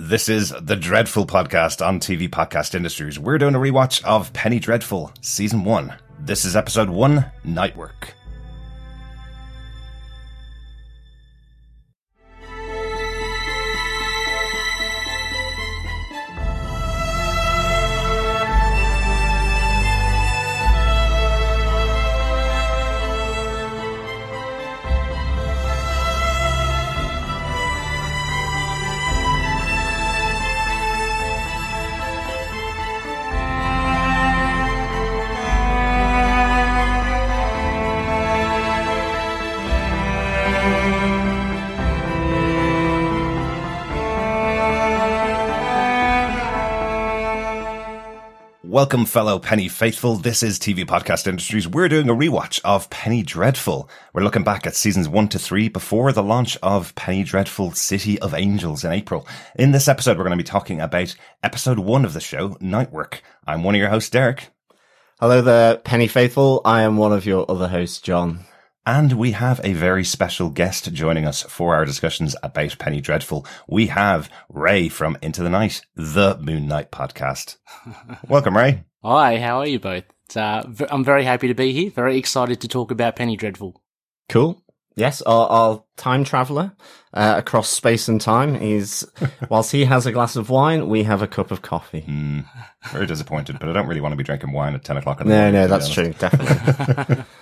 This is the Dreadful podcast on TV Podcast Industries. We're doing a rewatch of Penny Dreadful, Season 1. This is Episode 1, Night Welcome, fellow Penny faithful. This is TV Podcast Industries. We're doing a rewatch of Penny Dreadful. We're looking back at seasons one to three before the launch of Penny Dreadful City of Angels in April. In this episode, we're going to be talking about episode one of the show, Night Work. I'm one of your hosts, Derek. Hello there, Penny Faithful. I am one of your other hosts, John. And we have a very special guest joining us for our discussions about Penny Dreadful. We have Ray from Into the Night, the Moon Knight podcast. Welcome, Ray. Hi, how are you both? Uh, I'm very happy to be here. Very excited to talk about Penny Dreadful. Cool. Yes, our, our time traveler uh, across space and time is, whilst he has a glass of wine, we have a cup of coffee. Mm, very disappointed, but I don't really want to be drinking wine at 10 o'clock in the no, morning. No, no, that's true. Definitely.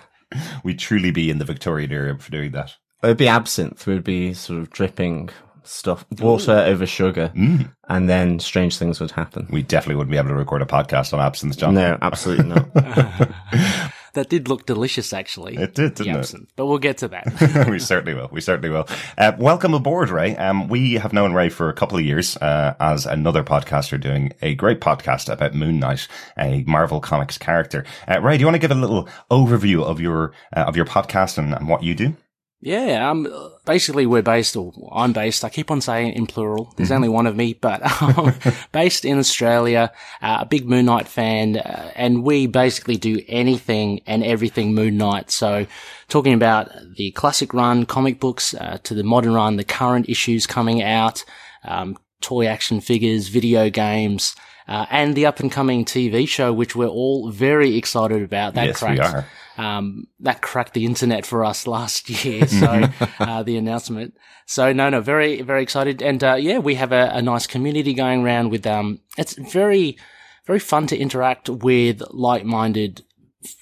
We'd truly be in the Victorian era for doing that. It would be absinthe. We'd be sort of dripping stuff, water Ooh. over sugar, mm. and then strange things would happen. We definitely wouldn't be able to record a podcast on absinthe, John. No, absolutely not. that did look delicious, actually. It did, didn't it? But we'll get to that. we certainly will. We certainly will. Uh, welcome aboard, Ray. Um, we have known Ray for a couple of years uh, as another podcaster doing a great podcast about Moon Knight, a Marvel Comics character. Uh, Ray, do you want to give a little overview of your uh, of your podcast and, and what you do? Yeah, um, basically we're based, or I'm based, I keep on saying in plural, there's mm-hmm. only one of me, but um, based in Australia, uh, a big Moon Knight fan, uh, and we basically do anything and everything Moon Knight. So talking about the classic run, comic books, uh, to the modern run, the current issues coming out, um, toy action figures, video games, uh, and the up and coming TV show, which we're all very excited about. That yes, cracked, we are. Um, that cracked the internet for us last year. So, uh, the announcement. So no, no, very, very excited. And, uh, yeah, we have a, a, nice community going around with, um, it's very, very fun to interact with like-minded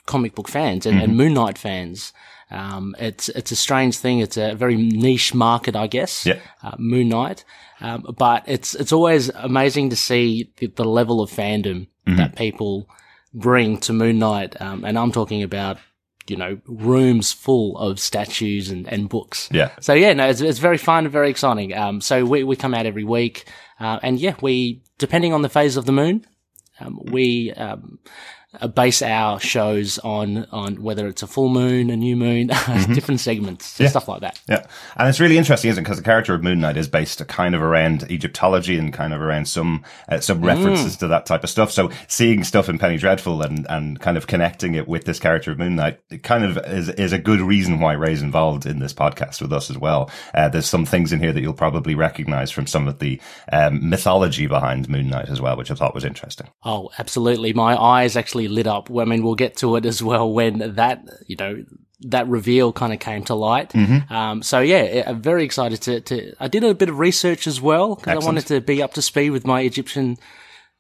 comic book fans and, mm-hmm. and Moon Knight fans. Um, it's it's a strange thing. It's a very niche market, I guess. Yeah. Uh, Moon Knight, um, but it's it's always amazing to see the, the level of fandom mm-hmm. that people bring to Moon Knight, um, and I'm talking about you know rooms full of statues and, and books. Yeah. So yeah, no, it's, it's very fun and very exciting. Um, so we we come out every week, uh, and yeah, we depending on the phase of the moon, um, we um, base our shows on on whether it's a full moon, a new moon, mm-hmm. different segments, yeah. stuff like that. Yeah, and it's really interesting, isn't it? Because the character of Moon Knight is based kind of around Egyptology and kind of around some uh, some references mm. to that type of stuff. So seeing stuff in Penny Dreadful and and kind of connecting it with this character of Moon Knight, it kind of is is a good reason why Ray's involved in this podcast with us as well. Uh, there's some things in here that you'll probably recognize from some of the um, mythology behind Moon Knight as well, which I thought was interesting. Oh, absolutely! My eyes actually lit up. I mean, we'll get to it as well when that, you know, that reveal kind of came to light. Mm-hmm. Um, so yeah, I'm very excited to, to, I did a bit of research as well because I wanted to be up to speed with my Egyptian,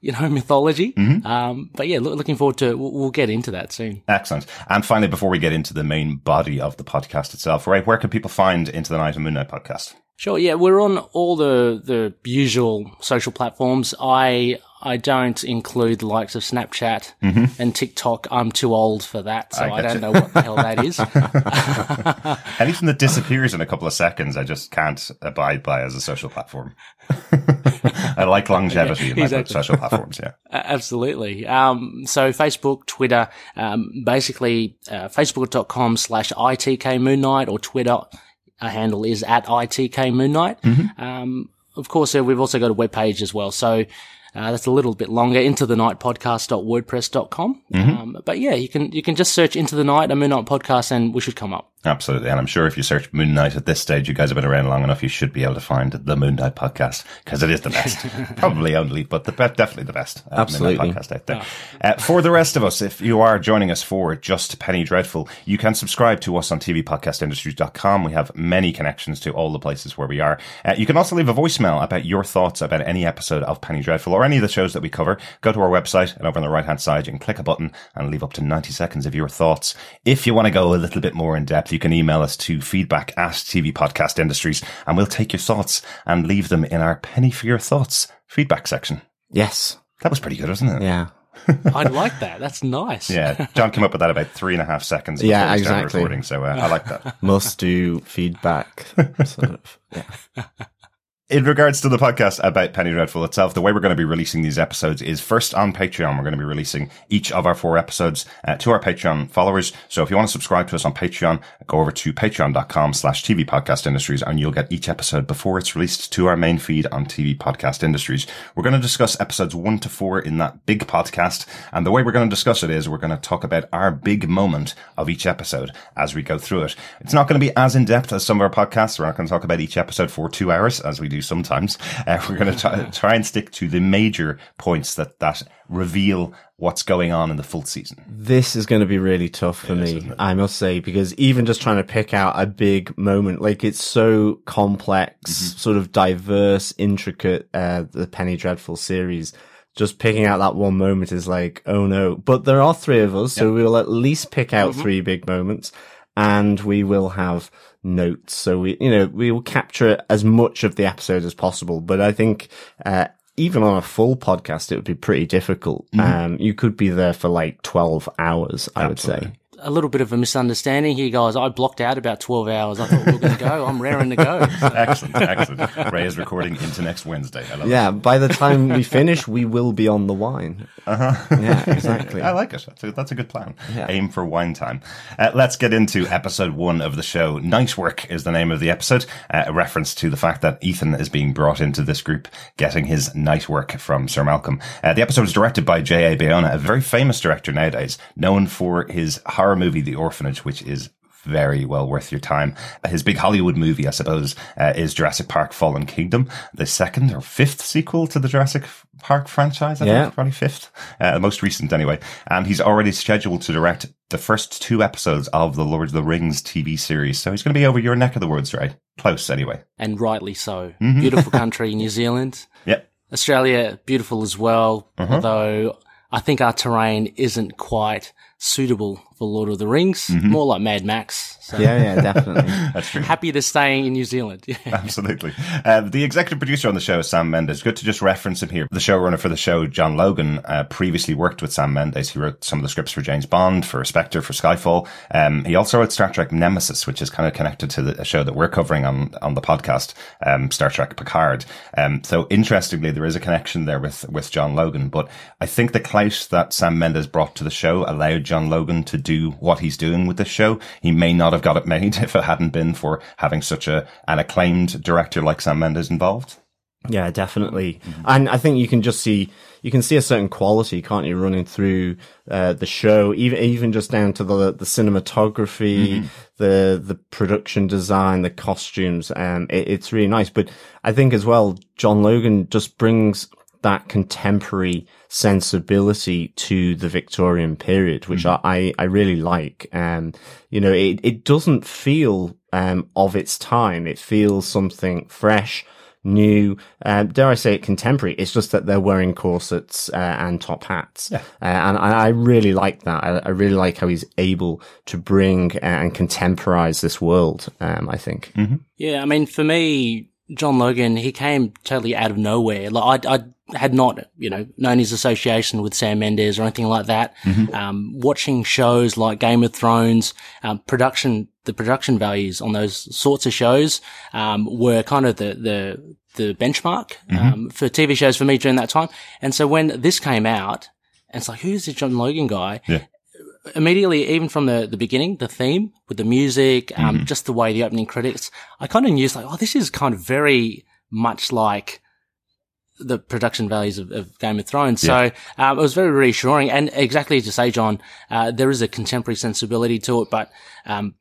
you know, mythology. Mm-hmm. Um, but yeah, look, looking forward to, we'll, we'll, get into that soon. Excellent. And finally, before we get into the main body of the podcast itself, right, where can people find Into the Night and Moon Knight podcast? Sure. Yeah, we're on all the the usual social platforms. I I don't include the likes of Snapchat mm-hmm. and TikTok. I'm too old for that, so I, I don't you. know what the hell that is. Anything that disappears in a couple of seconds, I just can't abide by as a social platform. I like longevity in my exactly. social platforms. Yeah, absolutely. Um, so Facebook, Twitter, um, basically uh, facebook.com slash itk moon knight or Twitter. Our handle is at itk moon knight. Mm-hmm. Um, of course, uh, we've also got a web page as well. So uh, that's a little bit longer. Into the night podcast.wordpress.com. Mm-hmm. Um, but yeah, you can, you can just search into the night, a Moon Knight podcast and we should come up. Absolutely. And I'm sure if you search Moon Knight at this stage, you guys have been around long enough, you should be able to find the Moon Knight podcast because it is the best. Probably only, but the definitely the best. Uh, Absolutely. podcast out there. Oh. Uh, for the rest of us, if you are joining us for Just Penny Dreadful, you can subscribe to us on tvpodcastindustries.com. We have many connections to all the places where we are. Uh, you can also leave a voicemail about your thoughts about any episode of Penny Dreadful or any of the shows that we cover. Go to our website and over on the right hand side, you can click a button and leave up to 90 seconds of your thoughts. If you want to go a little bit more in depth, you can email us to feedback at TV Podcast Industries and we'll take your thoughts and leave them in our penny for your thoughts feedback section. Yes. That was pretty good, wasn't it? Yeah. I like that. That's nice. Yeah, John came up with that about three and a half seconds. yeah, exactly. Recording, so uh, I like that. Must do feedback. sort of. Yeah. In regards to the podcast about Penny Dreadful itself, the way we're going to be releasing these episodes is first on Patreon. We're going to be releasing each of our four episodes uh, to our Patreon followers. So if you want to subscribe to us on Patreon, go over to patreon.com slash TV podcast industries and you'll get each episode before it's released to our main feed on TV podcast industries. We're going to discuss episodes one to four in that big podcast. And the way we're going to discuss it is we're going to talk about our big moment of each episode as we go through it. It's not going to be as in depth as some of our podcasts. We're not going to talk about each episode for two hours as we do sometimes. Uh, we're going to try, try and stick to the major points that, that reveal what's going on in the full season. This is going to be really tough for me, I must say, because even just trying to pick out a big moment, like it's so complex, mm-hmm. sort of diverse, intricate, uh, the Penny Dreadful series. Just picking out that one moment is like, oh no. But there are three of us, so we'll at least pick out mm-hmm. three big moments and we will have notes. So we, you know, we will capture as much of the episode as possible. But I think, uh, even on a full podcast, it would be pretty difficult. Mm-hmm. Um, you could be there for like 12 hours, I Absolutely. would say a little bit of a misunderstanding here, guys. I blocked out about 12 hours. I thought we were going to go. I'm raring to go. So. excellent, excellent. Ray is recording into next Wednesday. yeah, by the time we finish, we will be on the wine. Uh-huh. Yeah, exactly. I like it. That's a, that's a good plan. Yeah. Aim for wine time. Uh, let's get into episode one of the show. Night Work is the name of the episode, uh, a reference to the fact that Ethan is being brought into this group, getting his night work from Sir Malcolm. Uh, the episode is directed by J.A. Bayona, a very famous director nowadays, known for his horror horror movie, The Orphanage, which is very well worth your time. His big Hollywood movie, I suppose, uh, is Jurassic Park Fallen Kingdom, the second or fifth sequel to the Jurassic Park franchise. I yeah. think probably fifth, uh, most recent anyway. And he's already scheduled to direct the first two episodes of the Lord of the Rings TV series. So he's going to be over your neck of the woods, right? Close anyway. And rightly so. Mm-hmm. Beautiful country, New Zealand. Yep. Australia, beautiful as well. Uh-huh. Although I think our terrain isn't quite suitable for Lord of the Rings, mm-hmm. more like Mad Max. So. Yeah, yeah, definitely. That's true. Happy to stay in New Zealand. Absolutely. Uh, the executive producer on the show is Sam Mendes. Good to just reference him here. The showrunner for the show, John Logan, uh, previously worked with Sam Mendes. He wrote some of the scripts for James Bond, for Spectre, for Skyfall. Um, he also wrote Star Trek Nemesis, which is kind of connected to the show that we're covering on, on the podcast, um, Star Trek Picard. Um, so interestingly, there is a connection there with, with John Logan, but I think the clout that Sam Mendes brought to the show allowed John Logan to do what he's doing with this show. He may not have got it made if it hadn't been for having such a an acclaimed director like Sam Mendes involved. Yeah, definitely. Mm-hmm. And I think you can just see, you can see a certain quality, can't you, running through, uh, the show, even, even just down to the, the cinematography, mm-hmm. the, the production design, the costumes. Um, it, it's really nice. But I think as well, John Logan just brings that contemporary sensibility to the Victorian period, which mm-hmm. I, I really like. Um, you know, it, it doesn't feel, um, of its time. It feels something fresh, new, um, dare I say it, contemporary. It's just that they're wearing corsets uh, and top hats, yeah. uh, and I, I, really like that. I, I, really like how he's able to bring uh, and contemporize this world. Um, I think. Mm-hmm. Yeah, I mean, for me, John Logan, he came totally out of nowhere. Like I, I had not, you know, known his association with Sam Mendes or anything like that. Mm-hmm. Um, watching shows like Game of Thrones, um, production, the production values on those sorts of shows, um, were kind of the, the, the benchmark, mm-hmm. Um, for TV shows for me during that time. And so when this came out, and it's like, who's this John Logan guy? Yeah immediately, even from the, the beginning, the theme with the music, um, mm-hmm. just the way the opening credits, I kind of knew like, oh, this is kind of very much like the production values of, of Game of Thrones. Yeah. So, um, it was very reassuring. And exactly as you say, John, uh, there is a contemporary sensibility to it, but, um,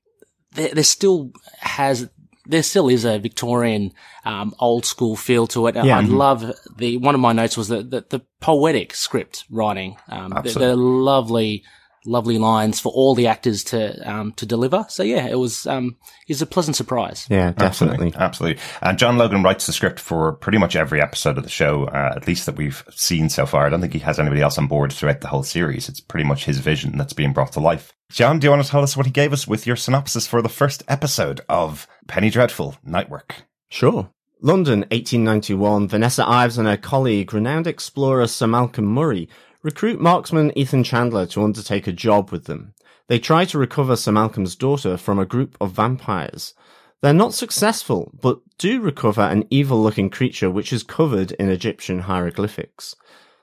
there, there still has there still is a Victorian um, old school feel to it. Yeah. I love the one of my notes was the the, the poetic script writing. Um, the, the lovely lovely lines for all the actors to um, to deliver. So yeah, it was um, it was a pleasant surprise. Yeah, definitely. Absolutely, absolutely. And John Logan writes the script for pretty much every episode of the show, uh, at least that we've seen so far. I don't think he has anybody else on board throughout the whole series. It's pretty much his vision that's being brought to life. John, do you want to tell us what he gave us with your synopsis for the first episode of Penny Dreadful Night Work? Sure. London, 1891. Vanessa Ives and her colleague, renowned explorer Sir Malcolm Murray, recruit marksman Ethan Chandler to undertake a job with them. They try to recover Sir Malcolm's daughter from a group of vampires. They're not successful, but do recover an evil looking creature which is covered in Egyptian hieroglyphics.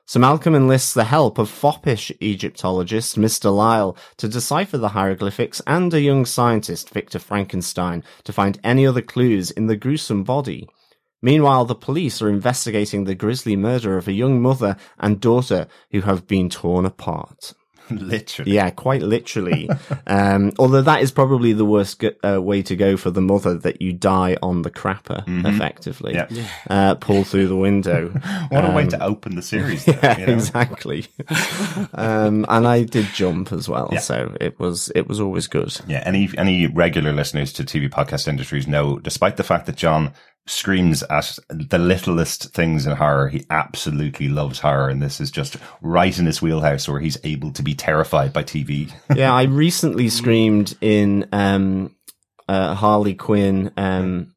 Sir Malcolm enlists the help of foppish Egyptologist Mr. Lyle to decipher the hieroglyphics and a young scientist, Victor Frankenstein, to find any other clues in the gruesome body. Meanwhile, the police are investigating the grisly murder of a young mother and daughter who have been torn apart. Literally. Yeah, quite literally. um, although that is probably the worst uh, way to go for the mother that you die on the crapper, effectively. Mm-hmm. Yeah. Uh, pull through the window. What a way to open the series. There, yeah, you know? exactly. um, and I did jump as well, Yeah. so it was it was always good. Yeah, any any regular listeners to TV podcast industries know, despite the fact that John screams at the littlest things in horror, he absolutely loves horror, and this is just right in his wheelhouse, where he's able to be terrified by TV. yeah, I recently screamed in um, uh, Harley Quinn, um,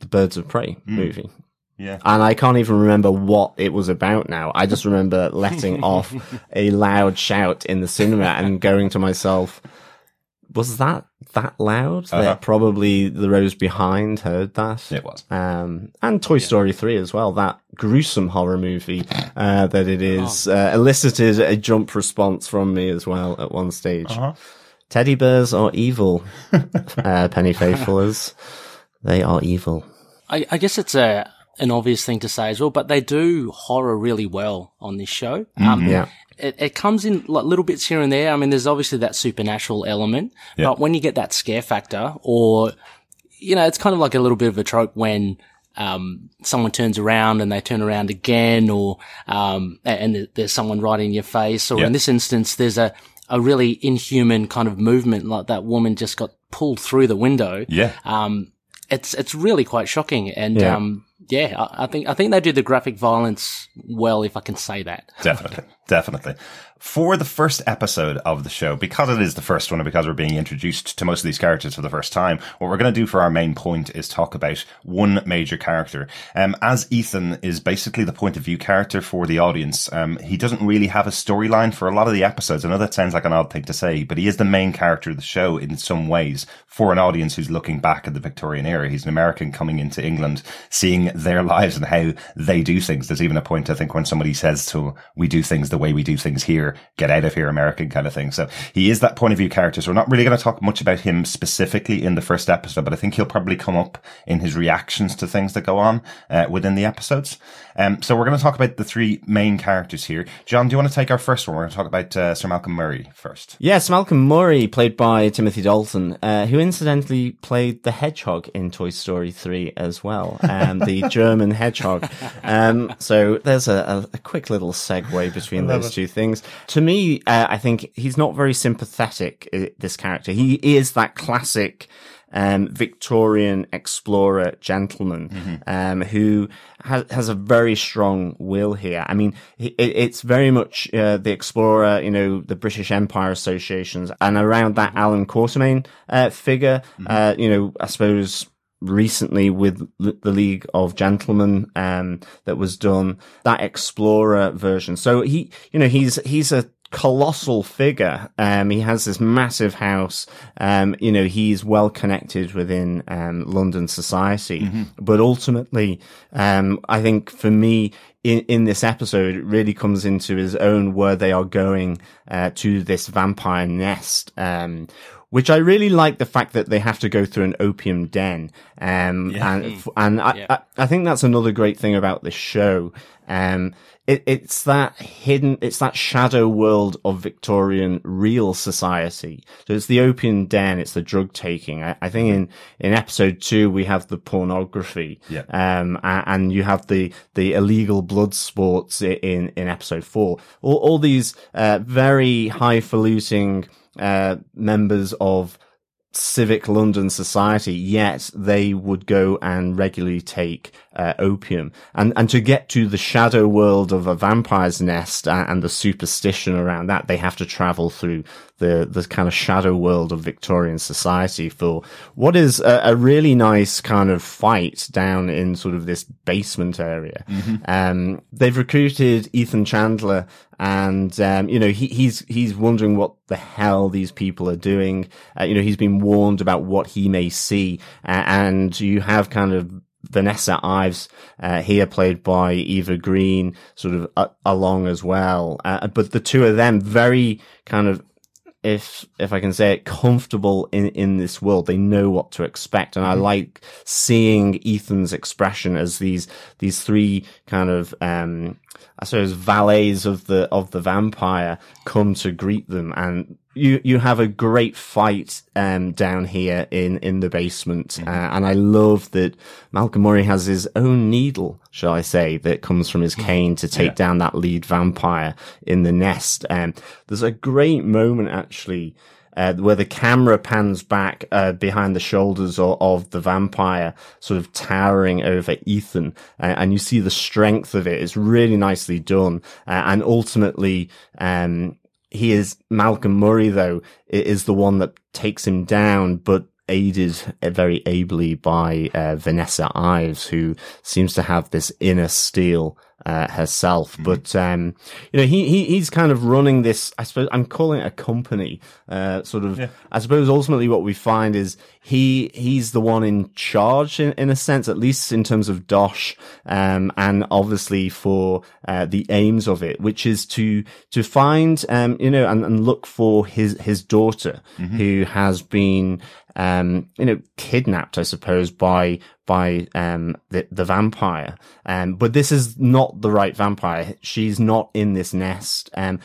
the Birds of Prey movie. Yeah. And I can't even remember what it was about now. I just remember letting off a loud shout in the cinema and going to myself, was that that loud? Uh-huh. That probably the rows behind heard that. It was. Um, and Toy Story 3 as well, that gruesome horror movie, uh, that it is, uh, elicited a jump response from me as well at one stage. Uh-huh. Teddy bears are evil, uh, Penny Faithfulers. They are evil. I, I guess it's a an obvious thing to say as well, but they do horror really well on this show. Um, Yeah. It, it comes in like little bits here and there. I mean, there's obviously that supernatural element, Yeah. but when you get that scare factor, or you know, it's kind of like a little bit of a trope when um, someone turns around and they turn around again, or um, and there's someone right in your face, or Yeah. in this instance, there's a a really inhuman kind of movement, like that woman just got pulled through the window Yeah. um, it's it's really quite shocking, and Yeah. um, yeah, I, I think I think they do the graphic violence well, if I can say that. Definitely. Definitely. For the first episode of the show, because it is the first one and because we're being introduced to most of these characters for the first time, what we're going to do for our main point is talk about one major character. Um, as Ethan is basically the point of view character for the audience, um, he doesn't really have a storyline for a lot of the episodes. I know that sounds like an odd thing to say, but he is the main character of the show in some ways for an audience who's looking back at the Victorian era. He's an American coming into England, seeing their lives and how they do things. There's even a point, I think, when somebody says to, we do things the way we do things here, get out of here, American kind of thing. So he is that point of view character. So we're not really going to talk much about him specifically in the first episode, but I think he'll probably come up in his reactions to things that go on uh, within the episodes. Um, so we're going to talk about the three main characters here. John, do you want to take our first one? We're going to talk about uh, Sir Malcolm Murray first. Yes, Malcolm Murray, played by Timothy Dalton, uh, who incidentally played the hedgehog in Toy Story 3 as well, um, the German hedgehog. Um, so there's a, a, a quick little segue between those two things. To me, uh, I think he's not very sympathetic, uh, this character. He is that classic um, Victorian explorer gentleman um, who has, has a very strong will here. I mean, it, it's very much uh, the explorer, you know, the British Empire Associations, and around that Allan Quatermain uh, figure. Uh, you know, I suppose recently with the League of Gentlemen um, that was done, that explorer version. So he, you know, he's he's a colossal figure. Um, he has this massive house. Um, you know, he's well connected within um, London society. But ultimately, um, I think for me, in, in this episode, it really comes into his own where they are going, uh, to this vampire nest, um, which I really like the fact that they have to go through an opium den. Um, Yeah. and, and I, Yeah. I, I think that's another great thing about this show. Um, it, it's that hidden, it's that shadow world of Victorian real society. So it's the opium den, it's the drug taking. I, I think in, in episode two, we have the pornography. Yeah. Um, a- and you have the, the illegal blood sports in, in episode four. All, all these, uh, very highfalutin, uh, members of civic London society, yet they would go and regularly take uh, opium. And and to get to the shadow world of a vampire's nest and, and the superstition around that, they have to travel through the the kind of shadow world of Victorian society for what is a, a really nice kind of fight down in sort of this basement area. Um, they've recruited Ethan Chandler and um, you know he, he's he's wondering what the hell these people are doing. Uh, you know he's been warned about what he may see, uh, and you have kind of Vanessa Ives uh, here, played by Eva Green, sort of uh, along as well. Uh, but the two of them very kind of if if I can say it, comfortable in in this world. They know what to expect, and I like seeing Ethan's expression as these these three kind of um I suppose valets of the of the vampire come to greet them, and you you have a great fight um down here in in the basement, uh, and I love that Malcolm Murray has his own needle, shall I say, that comes from his cane to take Yeah. down that lead vampire in the nest. Um, there's a great moment actually. Uh, where the camera pans back uh, behind the shoulders of, of the vampire, sort of towering over Ethan, uh, and you see the strength of it. It's really nicely done, uh, and ultimately, um, he is Malcolm Murray though is the one that takes him down, but aided uh, very ably by uh, Vanessa Ives, who seems to have this inner steel uh, herself. But um, you know, he, he he's kind of running this. I suppose I'm calling it a company. Uh, sort of. I suppose ultimately what we find is he he's the one in charge in, in a sense, at least in terms of Dosh, um, and obviously for uh, the aims of it, which is to to find um, you know and, and look for his his daughter who has been um, you know, kidnapped, I suppose, by, by, um, the, the vampire. Um, but this is not the right vampire. She's not in this nest. Um,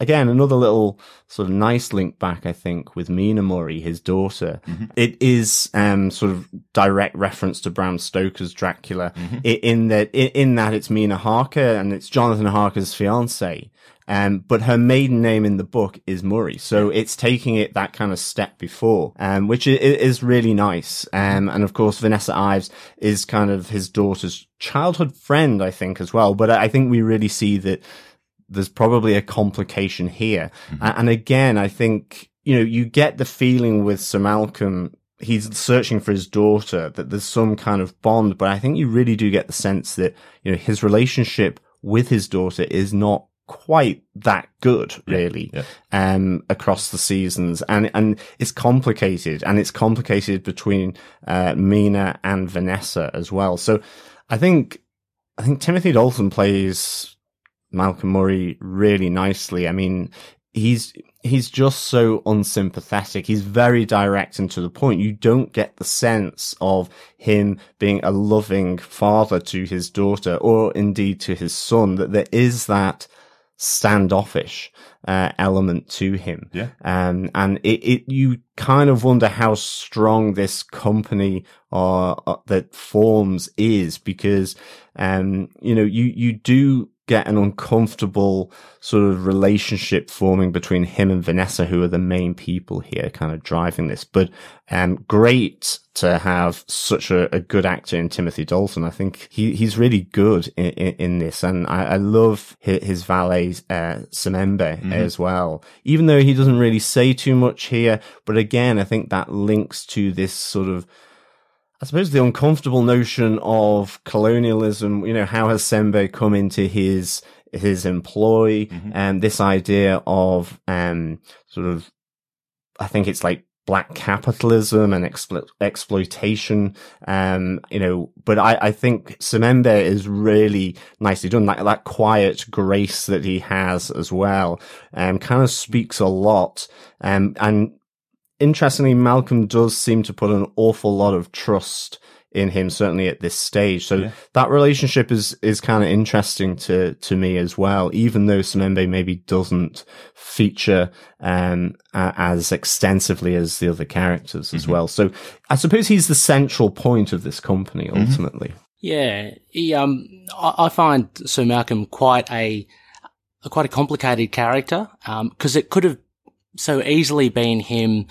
again, another little sort of nice link back, I think, with Mina Murray, his daughter. It is, um, sort of direct reference to Bram Stoker's Dracula i in that, in that it's Mina Harker and it's Jonathan Harker's fiance. Um, but her maiden name in the book is Murray. So it's taking it that kind of step before, um, which is really nice. Um, and of course, Vanessa Ives is kind of his daughter's childhood friend, I think, as well. But I think we really see that there's probably a complication here. A- And again, I think, you know, you get the feeling with Sir Malcolm, he's searching for his daughter, that there's some kind of bond, but I think you really do get the sense that, you know, his relationship with his daughter is not quite that good, really, yeah. um, across the seasons. And, and it's complicated and it's complicated between, uh, Mina and Vanessa as well. So I think, I think Timothy Dalton plays Malcolm Murray really nicely. I mean, he's he's just so unsympathetic. He's very direct and to the point. You don't get the sense of him being a loving father to his daughter or indeed to his son that there is that standoffish uh, element to him. Yeah. Um, and it, it, you kind of wonder how strong this company uh, uh, that forms is because, um, you know, you, you do get an uncomfortable sort of relationship forming between him and Vanessa, who are the main people here kind of driving this. But, um, great to have such a, a good actor in Timothy Dalton. I think he, he's really good in, in, in this. And I, I love his, his valet, uh, Sembene as well, even though he doesn't really say too much here. But again, I think that links to this sort of, I suppose the uncomfortable notion of colonialism, you know, how has Sembe come into his, his employ and this idea of, um, sort of, I think it's like black capitalism and explo- exploitation. Um, you know, but I, I think Sembene is really nicely done. That, that quiet grace that he has as well, um, kind of speaks a lot. Um, and interestingly, Malcolm does seem to put an awful lot of trust in him, certainly at this stage. So yeah. that relationship is, is kind of interesting to, to me as well, even though Sembene maybe doesn't feature, um, uh, as extensively as the other characters as mm-hmm. well. So I suppose he's the central point of this company mm-hmm. ultimately. Mm-hmm. Yeah. He, um, I, I, find Sir Malcolm quite a, a quite a complicated character, um, cause it could have so easily been him,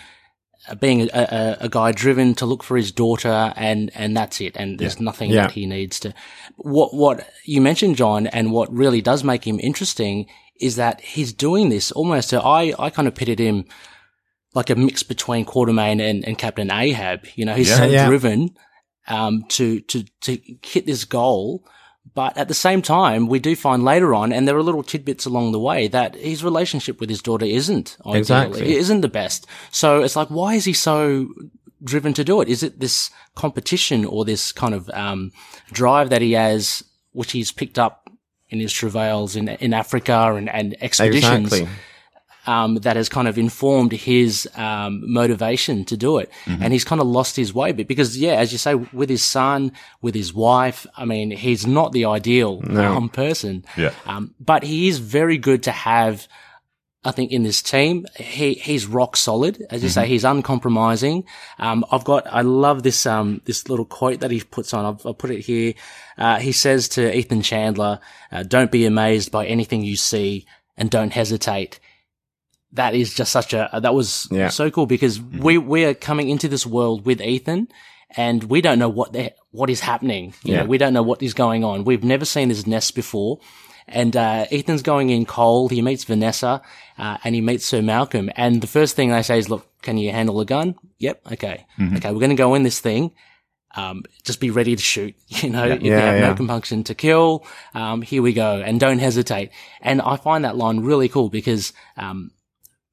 uh, being a, a, a, guy driven to look for his daughter and, and that's it. And there's yeah. nothing yeah. that he needs to. What, what you mentioned, John, and what really does make him interesting is that he's doing this almost to, I, I kind of pitted him like a mix between Quatermain and, and Captain Ahab. You know, he's yeah, so driven, um, to, to, to hit this goal but at the same time, we do find later on, and there are little tidbits along the way, that his relationship with his daughter isn't ideal. Exactly. It isn't the best. So it's like, why is he so driven to do it? Is it this competition or this kind of um, drive that he has, which he's picked up in his travails in in Africa and, and expeditions? Exactly um, that has kind of informed his um, motivation to do it. Mm-hmm. And he's kind of lost his way but because, yeah, as you say, with his son, with his wife, I mean, he's not the ideal no. um, person. Yeah. Um, but he is very good to have. I think in this team, he, he's rock solid. As you mm-hmm. say, he's uncompromising. Um, I've got, I love this, um, this little quote that he puts on. I've, I'll put it here. Uh, he says to Ethan Chandler, uh, don't be amazed by anything you see and don't hesitate that is just such a that was yeah. so cool because mm. we we are coming into this world with Ethan and we don't know what the, what is happening. You yeah. know, we don't know what is going on. We've never seen this nest before. And uh, Ethan's going in cold. He meets Vanessa, uh, and he meets Sir Malcolm. And the first thing they say is, "Look, can you handle a gun?" Yep. Okay. Mm-hmm. Okay. We're going to go in this thing. Um, just be ready to shoot. You know, yeah. if yeah, you have yeah. no compunction to kill, um, here we go, and don't hesitate. And I find that line really cool because um,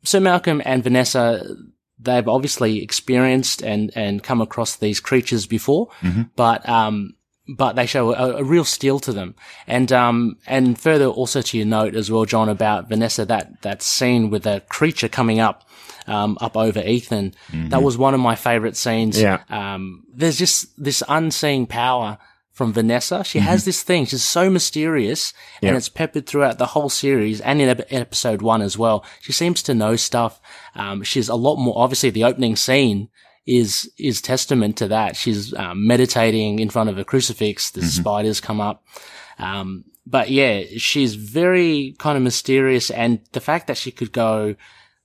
so Malcolm and Vanessa, they've obviously experienced and, and come across these creatures before, mm-hmm. but, um, but they show a, a, real steel to them. And, um, and further also to your note as well, John, about Vanessa, that, that scene with the creature coming up, um, up over Ethan. Mm-hmm. That was one of my favorite scenes. Yeah. Um, there's just this unseen power from Vanessa. She mm-hmm. has this thing. She's so mysterious and it's peppered throughout the whole series and in episode one as well. She seems to know stuff. Um, she's a lot more, obviously the opening scene is, is testament to that. She's um, meditating in front of a crucifix. The mm-hmm. spiders come up. Um, but yeah, she's very kind of mysterious and the fact that she could go,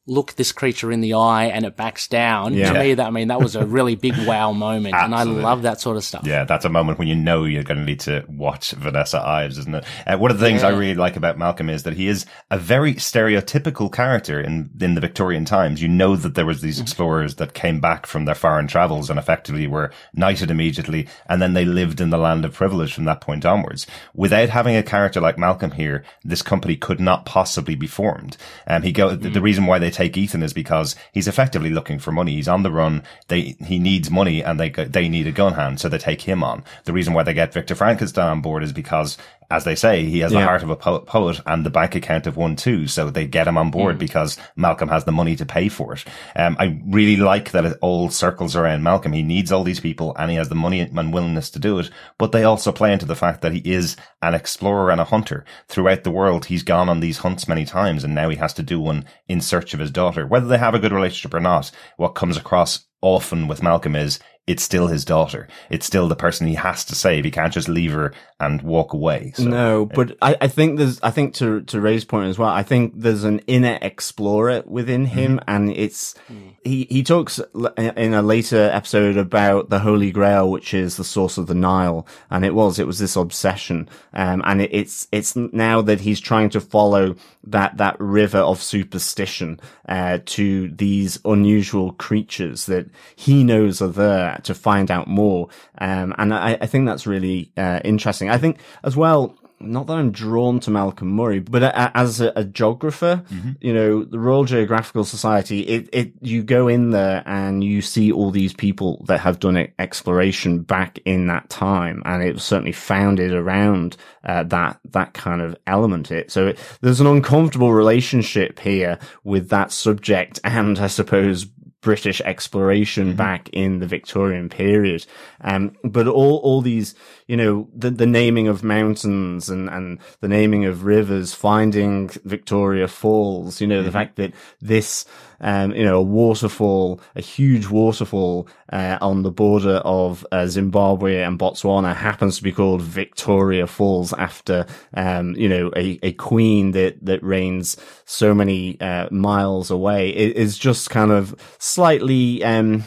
look this creature in the eye and it backs down. Yeah. To me, that I mean that was a really big wow moment, and I love that sort of stuff. Yeah, that's a moment when you know you're going to need to watch Vanessa Ives, isn't it? Uh, one of the things yeah. I really like about Malcolm is that he is a very stereotypical character in in the Victorian times. You know that there was these mm-hmm. explorers that came back from their foreign travels and effectively were knighted immediately, and then they lived in the land of privilege from that point onwards. Without having a character like Malcolm here, this company could not possibly be formed. Um, he go mm-hmm. the, the mm. reason why they take Ethan is because he's effectively looking for money. He's on the run. They he needs money, and they they need a gun hand, so they take him on. The reason why they get Victor Frankenstein on board is because as they say, he has the heart of a po- poet and the bank account of one too. So they get him on board mm. because Malcolm has the money to pay for it. Um, I really like that it all circles around Malcolm. He needs all these people and he has the money and willingness to do it. But they also play into the fact that he is an explorer and a hunter throughout the world. He's gone on these hunts many times and now he has to do one in search of his daughter. Whether they have a good relationship or not, what comes across often with Malcolm is it's still his daughter. It's still the person he has to save. He can't just leave her and walk away. So, no, but I, I think there's, I think to, to Ray's point as well, I think there's an inner explorer within him mm-hmm. and it's, mm. he, he talks in a later episode about the Holy Grail, which is the source of the Nile. And it was, it was this obsession. Um, and it, it's, it's now that he's trying to follow that, that river of superstition, uh, to these unusual creatures that he knows are there to find out more. Um, and I, I think that's really uh, interesting. I think as well, not that I'm drawn to Malcolm Murray, but a, as a, a geographer, mm-hmm. you know, the Royal Geographical Society, it, it, you go in there and you see all these people that have done exploration back in that time. And it was certainly founded around, uh, that, that kind of element. It, so it, there's an uncomfortable relationship here with that subject and I suppose British exploration mm-hmm. back in the Victorian period. Um, but all, all these, you know, the, the naming of mountains and, and the naming of rivers, finding Victoria Falls, you know, mm-hmm. the fact that this, um, you know, a waterfall, a huge waterfall, uh, on the border of uh, Zimbabwe and Botswana happens to be called Victoria Falls after, um, you know, a, a queen that, that reigns so many, uh, miles away. It is just kind of slightly, um,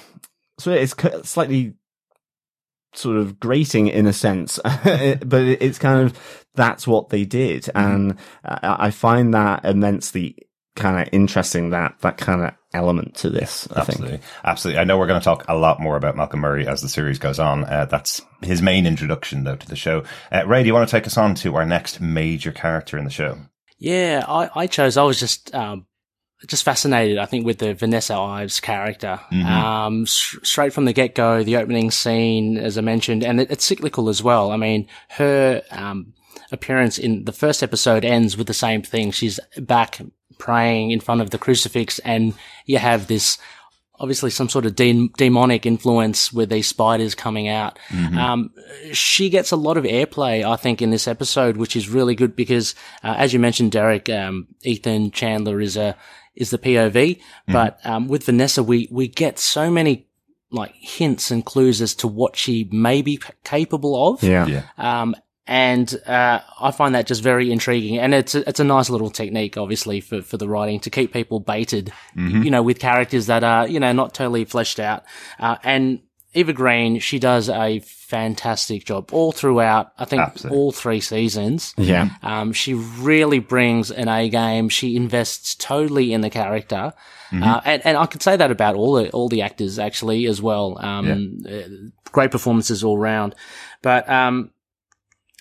so it's slightly sort of grating in a sense, but it's kind of, that's what they did. Mm-hmm. And I find that immensely kind of interesting that that kind of element to this. I absolutely, think. absolutely. I know we're going to talk a lot more about Malcolm Murray as the series goes on. Uh, that's his main introduction, though, to the show. Uh, Ray, do you want to take us on to our next major character in the show? Yeah, I, I chose. I was just um, just fascinated. I think with the Vanessa Ives character, mm-hmm. um, sh- straight from the get go, the opening scene, as I mentioned, and it, it's cyclical as well. I mean, her um, appearance in the first episode ends with the same thing. She's back praying in front of the crucifix and you have this obviously some sort of de- demonic influence with these spiders coming out. Mm-hmm. Um, she gets a lot of airplay, I think, in this episode, which is really good because, uh, as you mentioned, Derek, um, Ethan Chandler is a, is the POV, mm-hmm. but, um, with Vanessa, we, we get so many like hints and clues as to what she may be capable of. Yeah. yeah. Um, and uh, I find that just very intriguing, and it's a, it's a nice little technique, obviously, for, for the writing to keep people baited, mm-hmm. you know, with characters that are you know not totally fleshed out. Uh, and Eva Green, she does a fantastic job all throughout. I think Absolutely. all three seasons. Yeah, um, she really brings an A game. She invests totally in the character. Mm-hmm. Uh, and, and I could say that about all the, all the actors actually as well. Um, yeah. uh, great performances all round. But, um,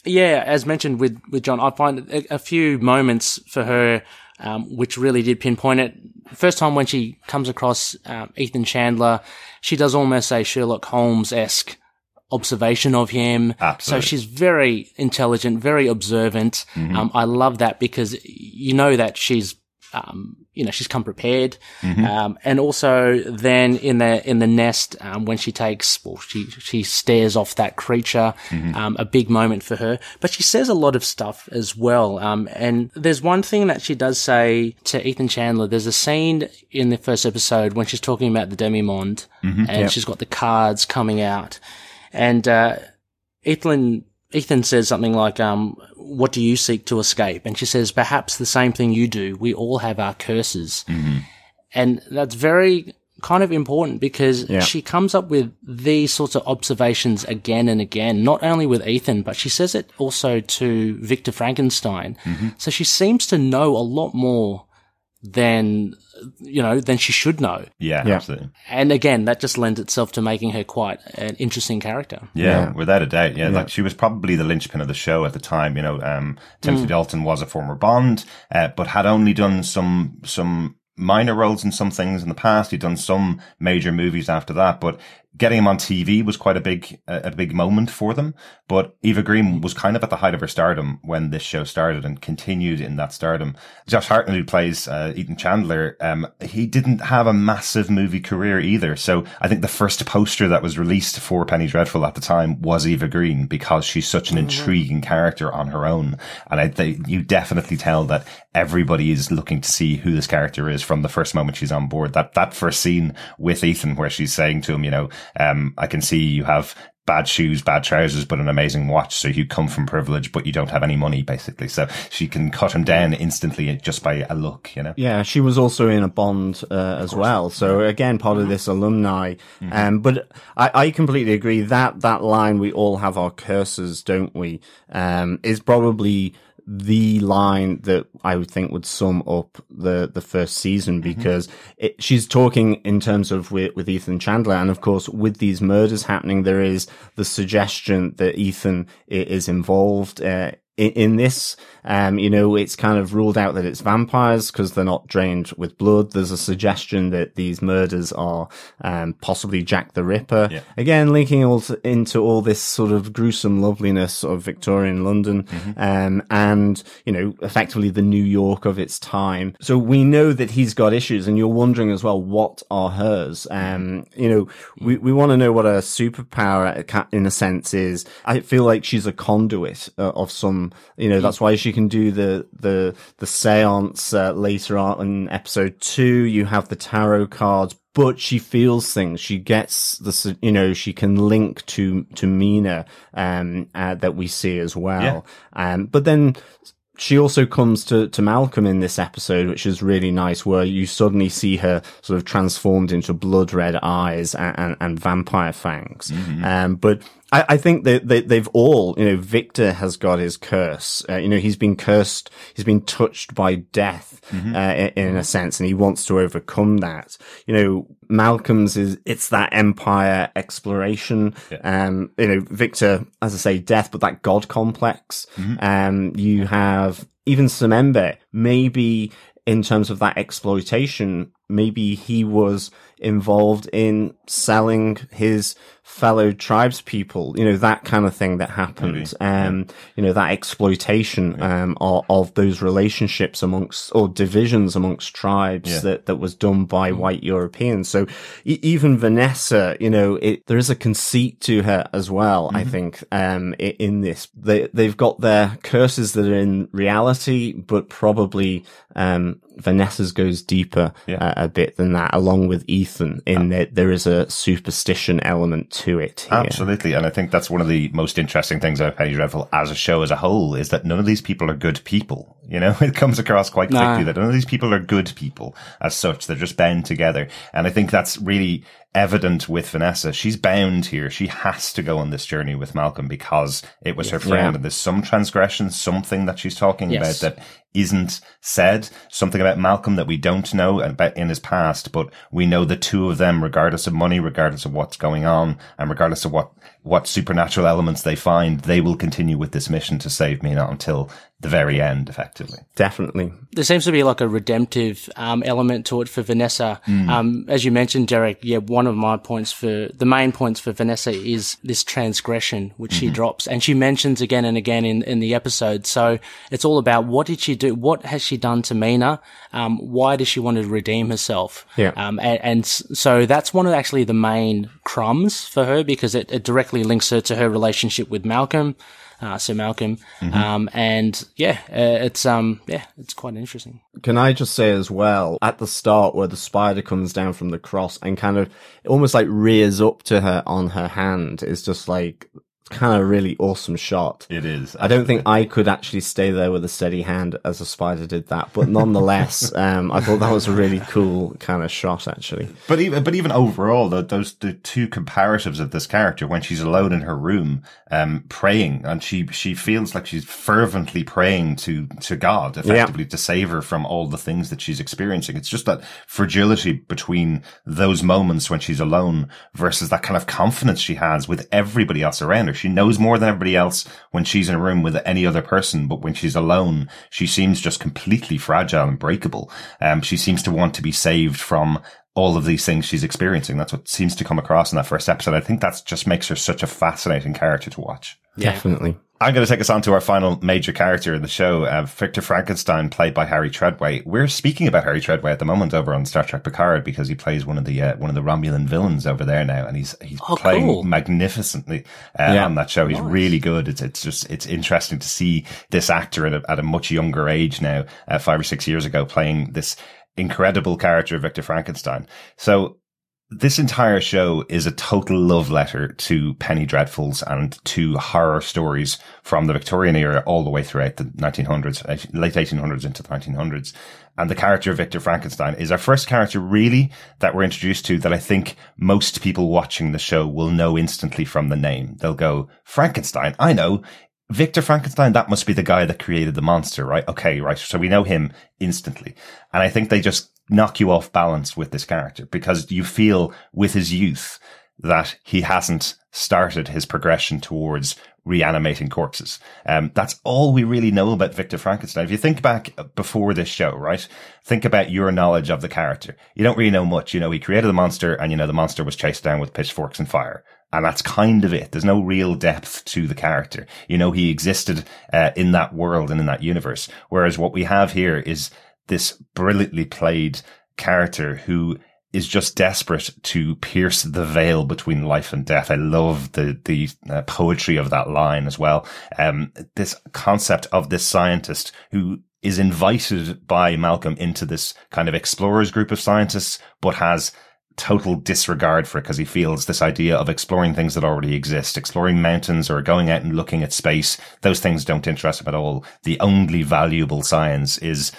yeah, as mentioned with, with John, I find a, a few moments for her, um, which really did pinpoint it. First time when she comes across um, Ethan Chandler, she does almost a Sherlock Holmes esque observation of him. Absolutely. So she's very intelligent, very observant. Mm-hmm. Um, I love that because you know that she's um, you know, she's come prepared. Mm-hmm. Um, and also then in the, in the nest, um, when she takes, well, she, she stares off that creature, mm-hmm. um, a big moment for her, but she says a lot of stuff as well. Um, and there's one thing that she does say to Ethan Chandler. There's a scene in the first episode when she's talking about the demi-monde mm-hmm. and yep. she's got the cards coming out and, uh, Ethan Ethan says something like, um, what do you seek to escape? And she says, perhaps the same thing you do. We all have our curses. Mm-hmm. And that's very kind of important because yeah. she comes up with these sorts of observations again and again, not only with Ethan, but she says it also to Victor Frankenstein. Mm-hmm. So she seems to know a lot more than you know then she should know. Yeah, yeah, absolutely. And again, that just lends itself to making her quite an interesting character. Yeah, yeah. without a doubt. Yeah, yeah, like she was probably the linchpin of the show at the time. You know, um, Timothy mm. Dalton was a former Bond, uh, but had only done some some minor roles in some things in the past. He'd done some major movies after that, but getting him on TV was quite a big, a big moment for them. But Eva Green was kind of at the height of her stardom when this show started and continued in that stardom. Josh Hartnett, who plays uh, Ethan Chandler, um, he didn't have a massive movie career either. So I think the first poster that was released for Penny Dreadful at the time was Eva Green because she's such an mm-hmm. intriguing character on her own. And I think you definitely tell that everybody is looking to see who this character is from the first moment she's on board. That, that first scene with Ethan where she's saying to him, you know, um, I can see you have bad shoes, bad trousers, but an amazing watch. So you come from privilege, but you don't have any money, basically. So she can cut him down instantly just by a look, you know? Yeah, she was also in a Bond uh, as well. So again, part of this alumni. Mm-hmm. Um, but I, I, completely agree that that line, we all have our curses, don't we? Um, is probably the line that I would think would sum up the the first season mm-hmm. because mm-hmm. it, she's talking in terms of with, with Ethan Chandler, and of course with these murders happening, there is the suggestion that Ethan is involved. Uh, in, in this, um, you know, it's kind of ruled out that it's vampires because they're not drained with blood. There's a suggestion that these murders are um, possibly Jack the Ripper. Yeah. Again, linking all to, into all this sort of gruesome loveliness of Victorian London, Mm-hmm. um, and you know, effectively the New York of its time. So we know that he's got issues, and you're wondering as well, what are hers? Um, you know, we we want to know what a superpower, ca- in a sense, is. I feel like she's a conduit uh, of some. You know, that's why she can do the the the séance uh, later on in episode two. You have the tarot cards but she feels things. She gets the, you know, she can link to, to Mina, um, uh, that we see as well. Um, but then she also comes to, to Malcolm in this episode, which is really nice, where you suddenly see her sort of transformed into blood red eyes and, and, and vampire fangs. Um, but I, I think that they, they've all, you know, Victor has got his curse. Uh, you know, he's been cursed. He's been touched by death, uh, in, in a sense, and he wants to overcome that. You know, Malcolm's is, it's that empire exploration. Um, you know, Victor, as I say, death, but that God complex. Um, you have even Sembene, maybe in terms of that exploitation, maybe he was involved in selling his fellow tribespeople, you know, that kind of thing that happened. Um, you know, that exploitation, um, of, of those relationships amongst, or divisions amongst tribes Yeah. that, that was done by white Europeans. So e- even Vanessa, you know, it, there is a conceit to her as well, I think, um, in this. They, they've got their curses that are in reality, but probably, um, Vanessa's goes deeper Yeah. uh, a bit than that, along with Ethan, in ah. that there is a superstition element to it here. Absolutely. And I think that's one of the most interesting things about Penny Dreadful as a show as a whole is that none of these people are good people. You know, it comes across quite Nah. quickly that none of these people are good people as such. They're just bound together. And I think that's really evident with Vanessa. She's bound here. She has to go on this journey with Malcolm because it was her friend Yeah. and there's some transgression, something that she's talking Yes. about that isn't said, something about Malcolm that we don't know about in his past, but we know the two of them, regardless of money, regardless of what's going on, and regardless of what, what supernatural elements they find, they will continue with this mission to save Mina until the very end, effectively. Definitely. there seems to be like a redemptive um, element to it for Vanessa. Um, as you mentioned, Derek, yeah, one of my points for the main points for Vanessa is this transgression which she drops, and she mentions again and again in, in the episode. So it's all about what did she do? What has she done to Mina? Um, why does she want to redeem herself? Yeah. Um, and, and so that's one of actually the main crumbs for her because it, it directly links her to her relationship with Malcolm. Uh, Sir Malcolm, um, and yeah, uh, it's um, yeah, it's quite interesting. Can I just say as well, at the start where the spider comes down from the cross and kind of almost like rears up to her on her hand is just like kind of really awesome shot. It is. I don't think I could actually stay there with a steady hand as a spider did that, but nonetheless, um, I thought that was a really cool kind of shot actually. But even but even overall, the, those the two comparatives of this character when she's alone in her room, um, praying, and she she feels like she's fervently praying to to God, effectively to save her from all the things that she's experiencing. It's just that fragility between those moments when she's alone versus that kind of confidence she has with everybody else around her. She knows more than everybody else when she's in a room with any other person, but when she's alone, she seems just completely fragile and breakable. Um, she seems to want to be saved from all of these things she's experiencing. That's what seems to come across in that first episode. I think that just makes her such a fascinating character to watch. Yeah. Definitely. I'm going to take us on to our final major character in the show, uh, Victor Frankenstein, played by Harry Treadaway. We're speaking about Harry Treadaway at the moment over on Star Trek Picard because he plays one of the uh, one of the Romulan villains over there now, and he's he's Oh, playing cool. magnificently uh, Yeah. on that show. He's really good. It's it's just it's interesting to see this actor at a, at a much younger age now, uh, five or six years ago, playing this incredible character of Victor Frankenstein. So this entire show is a total love letter to penny dreadfuls and to horror stories from the Victorian era all the way throughout the 1900s, uh, late 1800s into the 1900s. And the character of Victor Frankenstein is our first character really that we're introduced to that I think most people watching the show will know instantly from the name. They'll go, Frankenstein, I know. Victor Frankenstein, that must be the guy that created the monster, right? Okay, right. So we know him instantly. And I think they just knock you off balance with this character because you feel with his youth that he hasn't started his progression towards reanimating corpses. Um, that's all we really know about Victor Frankenstein. If you think back before this show, right? Think about your knowledge of the character. You don't really know much. You know, he created the monster and, you know, the monster was chased down with pitchforks and fire. And that's kind of it. There's no real depth to the character. You know, he existed uh, in that world and in that universe. Whereas what we have here is this brilliantly played character who is just desperate to pierce the veil between life and death. I love the the uh, poetry of that line as well. Um, this concept of this scientist who is invited by Malcolm into this kind of explorers group of scientists, but has total disregard for it because he feels this idea of exploring things that already exist, exploring mountains or going out and looking at space. Those things don't interest him at all. The only valuable science is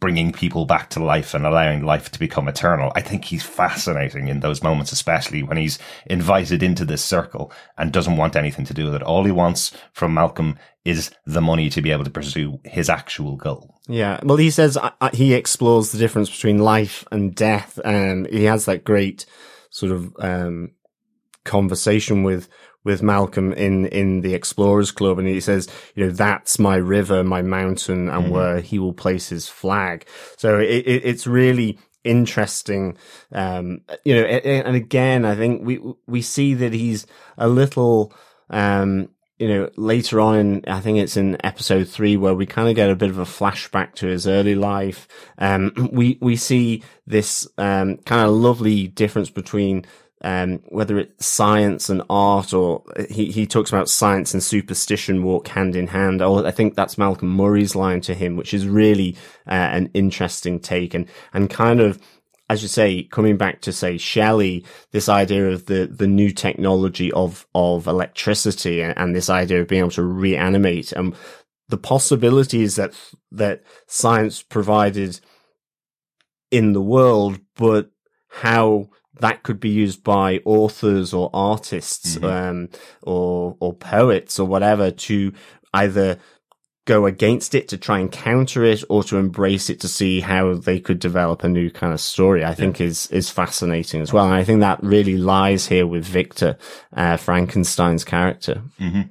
bringing people back to life and allowing life to become eternal. I think he's fascinating in those moments, especially when he's invited into this circle and doesn't want anything to do with it. All he wants from Malcolm is the money to be able to pursue his actual goal. Yeah. Well, he says uh, uh he explores the difference between life and death and he has that great sort of, um, conversation with with Malcolm in in the Explorers Club, and he says, you know, that's my river, my mountain, and mm-hmm. where he will place his flag. So it, it, it's really interesting, um, you know, and again, I think we we see that he's a little. Um, you know, later on in, I think it's in episode three where we kind of get a bit of a flashback to his early life. Um, we, we see this, um, kind of lovely difference between um, whether it's science and art or he, he talks about science and superstition walk hand in hand. Or I think that's Malcolm Murray's line to him, which is really uh, an interesting take and, and kind of, as you say, coming back to say Shelley, this idea of the, the new technology of, of electricity and, and this idea of being able to reanimate and the possibilities that, that science provided in the world, but how that could be used by authors or artists, mm-hmm. um, or, or poets or whatever to either go against it to try and counter it or to embrace it to see how they could develop a new kind of story, I think is, is fascinating as well. And I think that really lies here with Victor, uh, Frankenstein's character. Mm-hmm.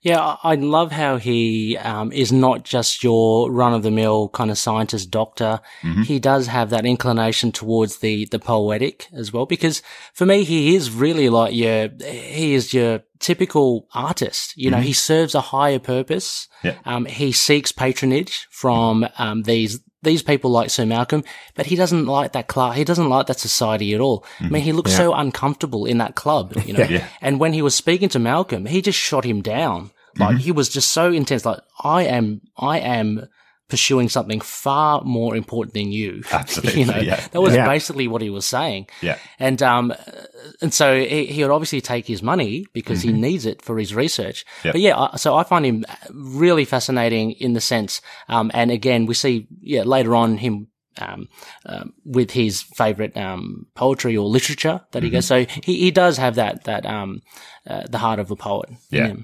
Yeah, I love how he um, is not just your run of the mill kind of scientist doctor. Mm-hmm. He does have that inclination towards the the poetic as well. Because for me, he is really like your he is your typical artist. You know, mm-hmm. he serves a higher purpose. Yeah. Um, he seeks patronage from um, these these people like Sir Malcolm, but he doesn't like that class. He doesn't like that society at all. Mm-hmm. I mean, he looks yeah. so uncomfortable in that club, you know. yeah. And when he was speaking to Malcolm, he just shot him down. Like mm-hmm. he was just so intense. Like I am, I am pursuing something far more important than you. Absolutely. you know, yeah. that was yeah. basically what he was saying. Yeah. And, um, and so he, he would obviously take his money because mm-hmm. he needs it for his research. Yep. But yeah, so I find him really fascinating in the sense, um, and again, we see, yeah, later on him um, um, with his favorite um, poetry or literature that he mm-hmm. goes. So he, he does have that that um, uh, the heart of a poet. Yeah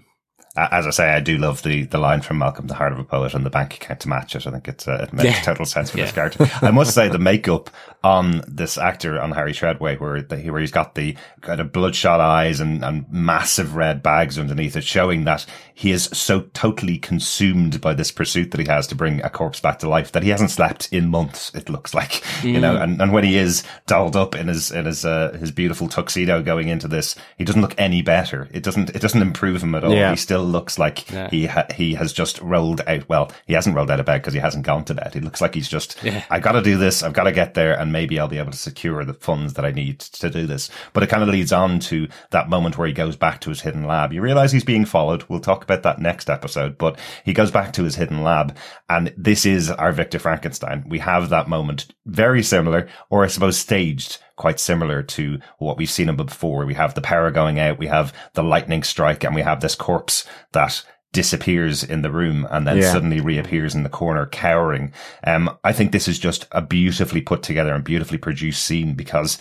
as I say, I do love the, the line from Malcolm, the heart of a poet and the bank account to match it. I think it's, uh, it makes yeah. total sense for yeah. this character. I must say the makeup on this actor, on Harry Treadaway, where the, where he's got the kind of bloodshot eyes and, and massive red bags underneath it, showing that he is so totally consumed by this pursuit that he has to bring a corpse back to life that he hasn't slept in months. It looks like, mm. you know, mm. and, and when he is dolled up in his, in his, uh, his beautiful tuxedo going into this, he doesn't look any better. It doesn't, it doesn't improve him at all. Yeah. He still looks like yeah. he, ha- he has just rolled out. Well, he hasn't rolled out of bed because he hasn't gone to bed. He looks like he's just, yeah. I got to do this. I've got to get there and maybe I'll be able to secure the funds that I need to do this. But it kind of leads on to that moment where he goes back to his hidden lab. You realize he's being followed. We'll talk about that next episode, but he goes back to his hidden lab and this is our Victor Frankenstein. We have that moment very similar, or I suppose staged quite similar to what we've seen him before. We have the power going out. We have the lightning strike and we have this corpse that disappears in the room and then yeah. suddenly reappears in the corner cowering. Um, I think this is just a beautifully put together and beautifully produced scene because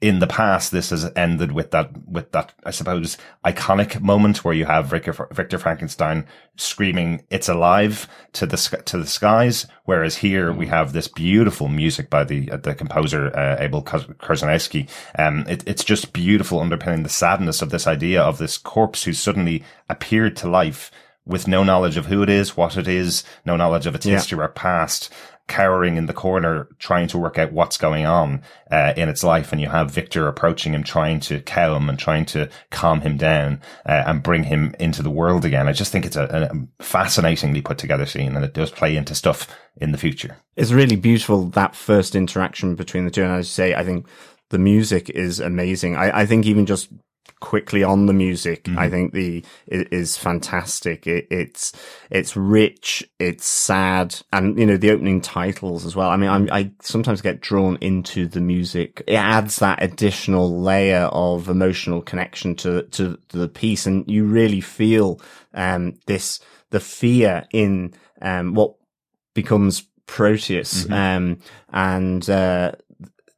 in the past, this has ended with that, with that, I suppose, iconic moment where you have Victor, Victor Frankenstein screaming, it's alive to the, to the skies. Whereas here we have this beautiful music by the, uh, the composer, uh, Abel Korzeniowski. Um, it, it's just beautiful underpinning the sadness of this idea of this corpse who suddenly appeared to life with no knowledge of who it is, what it is, no knowledge of its yeah. history or past cowering in the corner trying to work out what's going on uh, in its life and you have Victor approaching him trying to cow him and trying to calm him down uh, and bring him into the world again. I just think it's a, a, fascinatingly put together scene and it does play into stuff in the future. It's really beautiful that first interaction between the two and as you say I think the music is amazing. I, I think even just quickly on the music. Mm-hmm. I think the it is fantastic. It, it's it's rich, it's sad, and you know the opening titles as well. I mean, I'm, i sometimes get drawn into the music. It adds that additional layer of emotional connection to to, to the piece, and you really feel um, this the fear in um, what becomes Proteus, mm-hmm. um, and uh,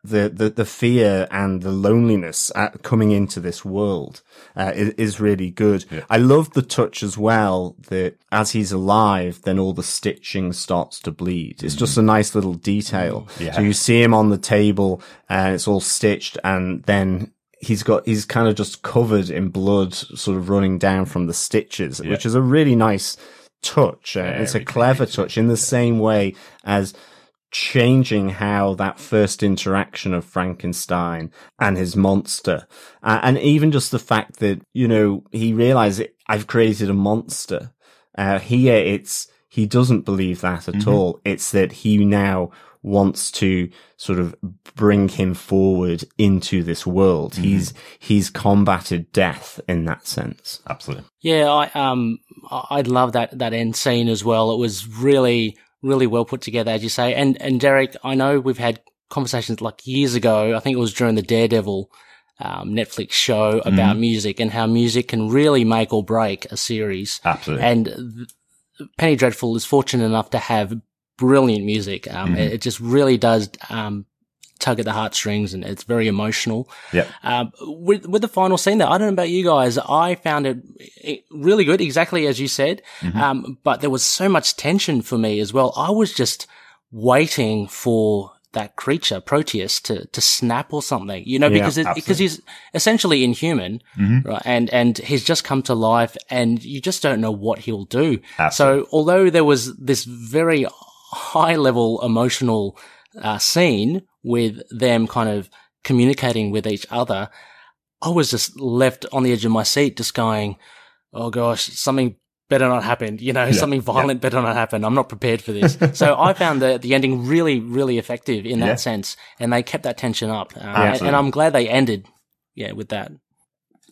the, the, the fear and the loneliness coming into this world uh, is, is, really good. Yeah. I love the touch as well that as he's alive, then all the stitching starts to bleed. It's mm-hmm. just a nice little detail. Yeah. So you see him on the table and it's all stitched and then he's got he's kind of just covered in blood sort of running down from the stitches yeah. which is a really nice touch uh, it's a clever touch in the same way as changing how that first interaction of Frankenstein and his monster, uh, and even just the fact that you know he realized I've created a monster. Uh, here, it's he doesn't believe that at mm-hmm. all. It's that he now wants to sort of bring him forward into this world. Mm-hmm. He's he's combated death in that sense. Absolutely. Yeah, I um I love that that end scene as well. It was really really well put together, as you say. And and Derek, I know we've had conversations like years ago. I think it was during the Daredevil um, Netflix show about mm. music and how music can really make or break a series. Absolutely. And th- Penny Dreadful is fortunate enough to have brilliant music. Um, mm-hmm. it, it, just really does um, tug at the heartstrings and it's very emotional. Yeah. Um, with, with the final scene there, I don't know about you guys. I found it really good, exactly as you said. Mm-hmm. Um, but there was so much tension for me as well. I was just waiting for that creature, Proteus, to, to snap or something, you know, because, it, because he's essentially inhuman, mm-hmm. right? And, and he's just come to life and you just don't know what he'll do. Absolutely. So although there was this very high level emotional uh, scene with them kind of communicating with each other, I was just left on the edge of my seat, just going, "Oh gosh, something better not happen. You know, yeah, something violent yeah. better not happen. I'm not prepared for this." so I found the the ending really, really effective in that yeah. sense, and they kept that tension up, uh, and, and I'm glad they ended, yeah, with that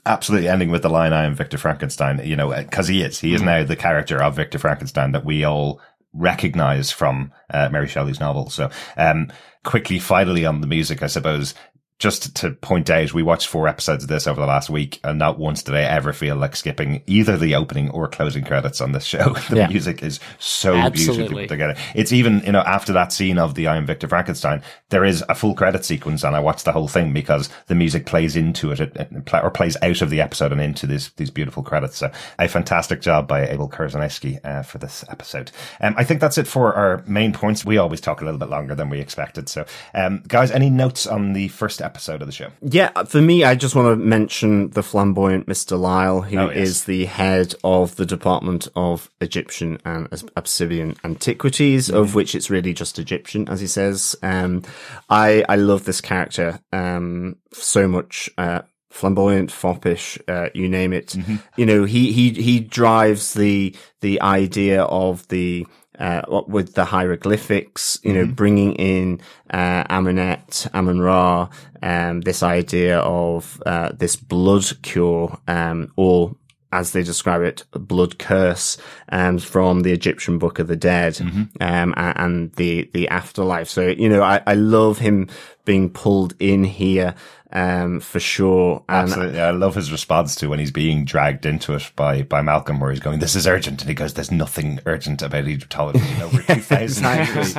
absolutely ending with the line I am Victor Frankenstein, you know, because he is. He is mm. now the character of Victor Frankenstein that we all recognize from uh, Mary Shelley's novel. So, um, quickly, finally on the music, I suppose just to point out, we watched four episodes of this over the last week, and not once did I ever feel like skipping either the opening or closing credits on this show. the yeah. music is so Absolutely. beautifully put together. It's even, you know, after that scene of the I am Victor Frankenstein, there is a full credit sequence, and I watched the whole thing because the music plays into it, it, it or plays out of the episode and into these these beautiful credits. So, a fantastic job by Abel Korzeniowski uh, for this episode. Um, I think that's it for our main points. We always talk a little bit longer than we expected. So, um, guys, any notes on the first episode of the show. Yeah, for me, I just want to mention the flamboyant Mr. Lyle, who oh, yes. is the head of the Department of Egyptian and Abyssinian Antiquities, mm-hmm. of which it's really just Egyptian, as he says. Um, I, I love this character, um, so much, uh, flamboyant, foppish, uh, you name it. Mm-hmm. You know, he, he, he drives the, the idea of the, uh, with the hieroglyphics, you know, mm-hmm. bringing in, uh, Amunet, Amun Ra, um, this idea of, uh, this blood cure, um, or as they describe it, blood curse, um, from the Egyptian Book of the Dead, mm-hmm. um, and the, the afterlife. So, you know, I, I love him being pulled in here. Um, for sure. And Absolutely. I love his response to when he's being dragged into it by, by Malcolm, where he's going, This is urgent. And he goes, There's nothing urgent about Egyptology in over 2,000 years.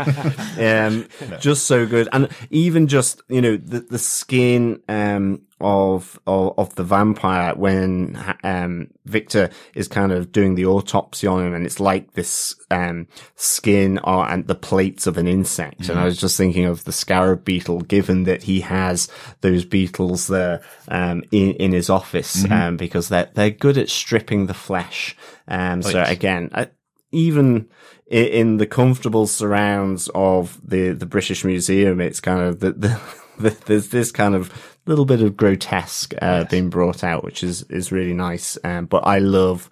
um, just so good. And even just, you know, the, the skin, um, of, of, of the vampire when, um, Victor is kind of doing the autopsy on him and it's like this, um, skin or, and the plates of an insect. Mm-hmm. And I was just thinking of the scarab beetle, given that he has those beetles there, um, in, in his office, mm-hmm. um, because they're, they're good at stripping the flesh. Um, so again, I, even in the comfortable surrounds of the, the British Museum, it's kind of the, the, the there's this kind of little bit of grotesque uh, yes. being brought out, which is is really nice. Um, but I love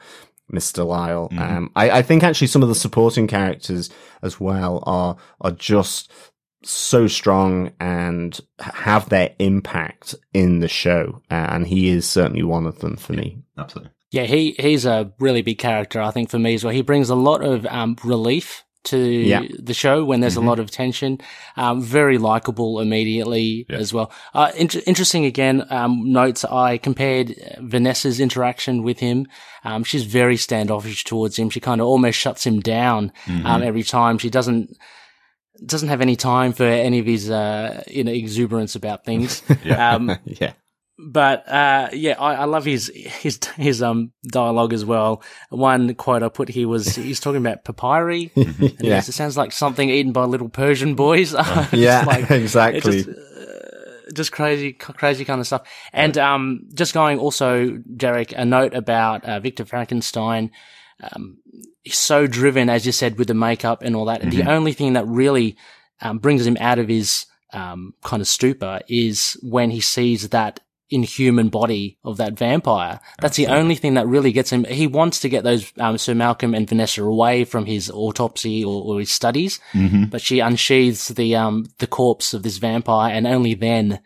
Mr. Lyle. Mm. Um, I, I think actually some of the supporting characters as well are are just so strong and have their impact in the show, uh, and he is certainly one of them for yeah, me. Absolutely. Yeah, he he's a really big character, I think, for me as well. He brings a lot of um, relief to yeah. the show when there's mm-hmm. a lot of tension. Um, very likable immediately yeah. as well. Uh, in- interesting again, um, notes I compared Vanessa's interaction with him. Um, she's very standoffish towards him. She kind of almost shuts him down, mm-hmm. Um, every time. She doesn't, doesn't have any time for any of his, uh, you know, exuberance about things. yeah. Um, yeah but uh, yeah, I, I, love his his his um dialogue as well. One quote I put here was he's talking about papyri. yeah, it sounds like something eaten by little Persian boys. yeah, like, exactly. Just, uh, just, crazy, crazy kind of stuff. And um, just going also, Derek, a note about uh, Victor Frankenstein. Um, he's so driven, as you said, with the makeup and all that. And mm-hmm. the only thing that really um, brings him out of his um, kind of stupor is when he sees that inhuman body of that vampire. That's Absolutely. the only thing that really gets him. He wants to get those um, Sir Malcolm and Vanessa away from his autopsy or, or his studies, mm-hmm. but she unsheathes the um the corpse of this vampire, and only then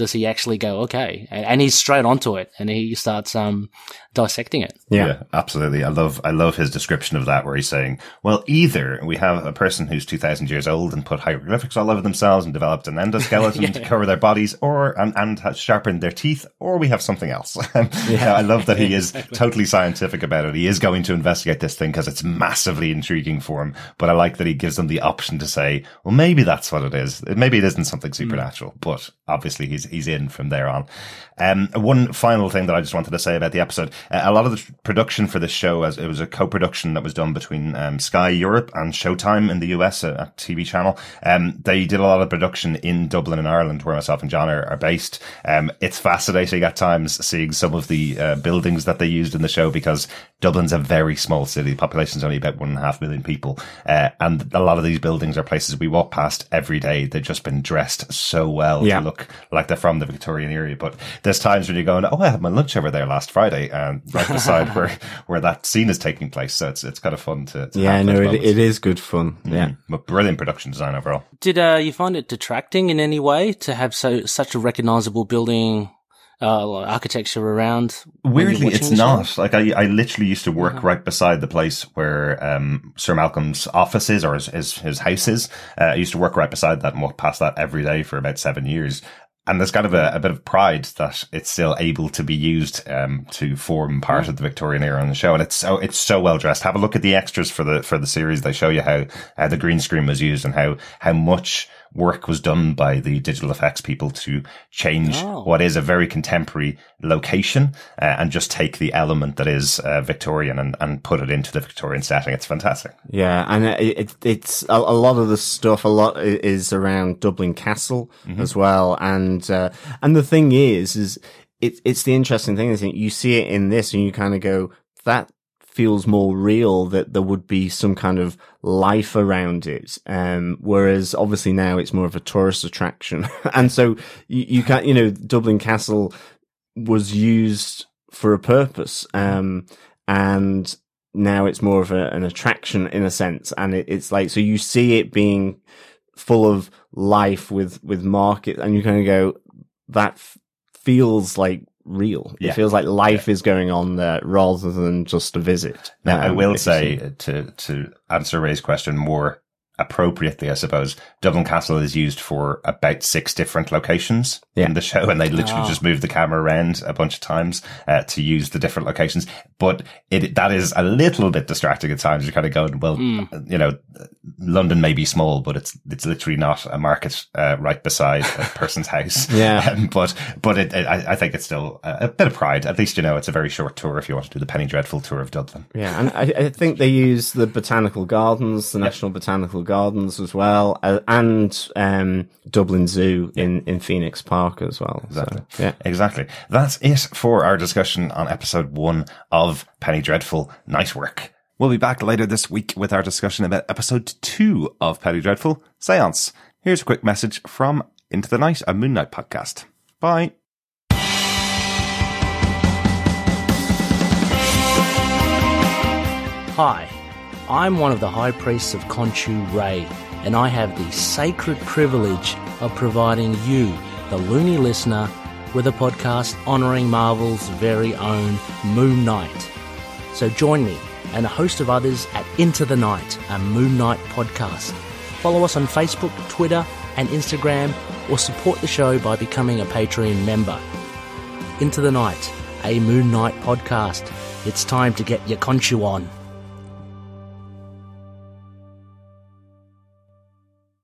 does he actually go okay and, and, he's straight onto it and he starts um dissecting it yeah. yeah. absolutely i love i love his description of that where he's saying well either we have a person who's 2000 years old and put hieroglyphics all over themselves and developed an endoskeleton yeah. to cover their bodies or and, and has sharpened their teeth or we have something else yeah. i love that he is exactly. totally scientific about it he is going to investigate this thing because it's massively intriguing for him but i like that he gives them the option to say well maybe that's what it is maybe it isn't something supernatural mm. but obviously he's he's in from there on. Um, one final thing that I just wanted to say about the episode: uh, a lot of the production for this show, as it was a co-production that was done between um, Sky Europe and Showtime in the US, a, a TV channel. Um, they did a lot of production in Dublin in Ireland, where myself and John are, are based. Um, it's fascinating at times seeing some of the uh, buildings that they used in the show because Dublin's a very small city. The population is only about one and a half million people, uh, and a lot of these buildings are places we walk past every day. They've just been dressed so well yeah. to look like they're from the Victorian era. But there's times when you're going, "Oh, I had my lunch over there last Friday," and right beside where where that scene is taking place. So it's it's kind of fun to, to yeah, no, it, it is good fun. Mm-hmm. Yeah, but brilliant production design overall. Did uh, you find it detracting in any way to have so such a recognizable building uh, architecture around. Weirdly, it's not. Like I, I literally used to work uh-huh. right beside the place where um, Sir Malcolm's office is or his his, his house is. Uh, I used to work right beside that and walk past that every day for about seven years. And there's kind of a, a bit of pride that it's still able to be used um, to form part of the Victorian era on the show, and it's so it's so well dressed. Have a look at the extras for the for the series. They show you how uh, the green screen was used and how how much work was done by the digital effects people to change oh. what is a very contemporary location uh, and just take the element that is uh, Victorian and, and put it into the Victorian setting. It's fantastic. Yeah, and it, it, it's a, a, lot of the stuff. A lot is around Dublin Castle mm-hmm. as well, and uh, and the thing is, is it, it's the interesting thing. is you see it in this, and you kind of go that feels more real that there would be some kind of life around it. Um, whereas obviously now it's more of a tourist attraction. and so you, you can't, you know, Dublin Castle was used for a purpose. Um, and now it's more of a, an attraction in a sense. And it, it's like, so you see it being full of life with, with market and you kind of go, that f- feels like real. Yeah. It feels like life yeah. is going on there rather than just a visit. Now, um, I will say to, to answer Ray's question more appropriately, I suppose, Dublin Castle is used for about six different locations yeah. in the show, and they literally oh. just move the camera around a bunch of times uh, to use the different locations. But it that is a little bit distracting at times. You're kind of going, well, mm. you know, London may be small, but it's it's literally not a market uh, right beside a person's house. yeah, um, but but it, it, I, I, think it's still a, a, bit of pride. At least you know it's a very short tour if you want to do the Penny Dreadful tour of Dublin. Yeah, and I, I think they use the botanical gardens, the yep. National Botanical Gardens as well, uh, and um, Dublin Zoo in in Phoenix Park as well. Exactly. So, yeah, exactly. That's it for our discussion on episode one of Penny Dreadful. Nice work. We'll be back later this week with our discussion about episode two of Penny Dreadful, Seance. Here's a quick message from Into the Night, a Moon Knight podcast. Bye. Hi, I'm one of the High Priests of Khonshu Ray, and I have the sacred privilege of providing you, the loony listener, with a podcast honouring Marvel's very own Moon Knight. So join me and a host of others at Into the Night, a Moon Knight podcast. Follow us on Facebook, Twitter, and Instagram, or support the show by becoming a Patreon member. Into the Night, a Moon Knight podcast. It's time to get your Khonshu on.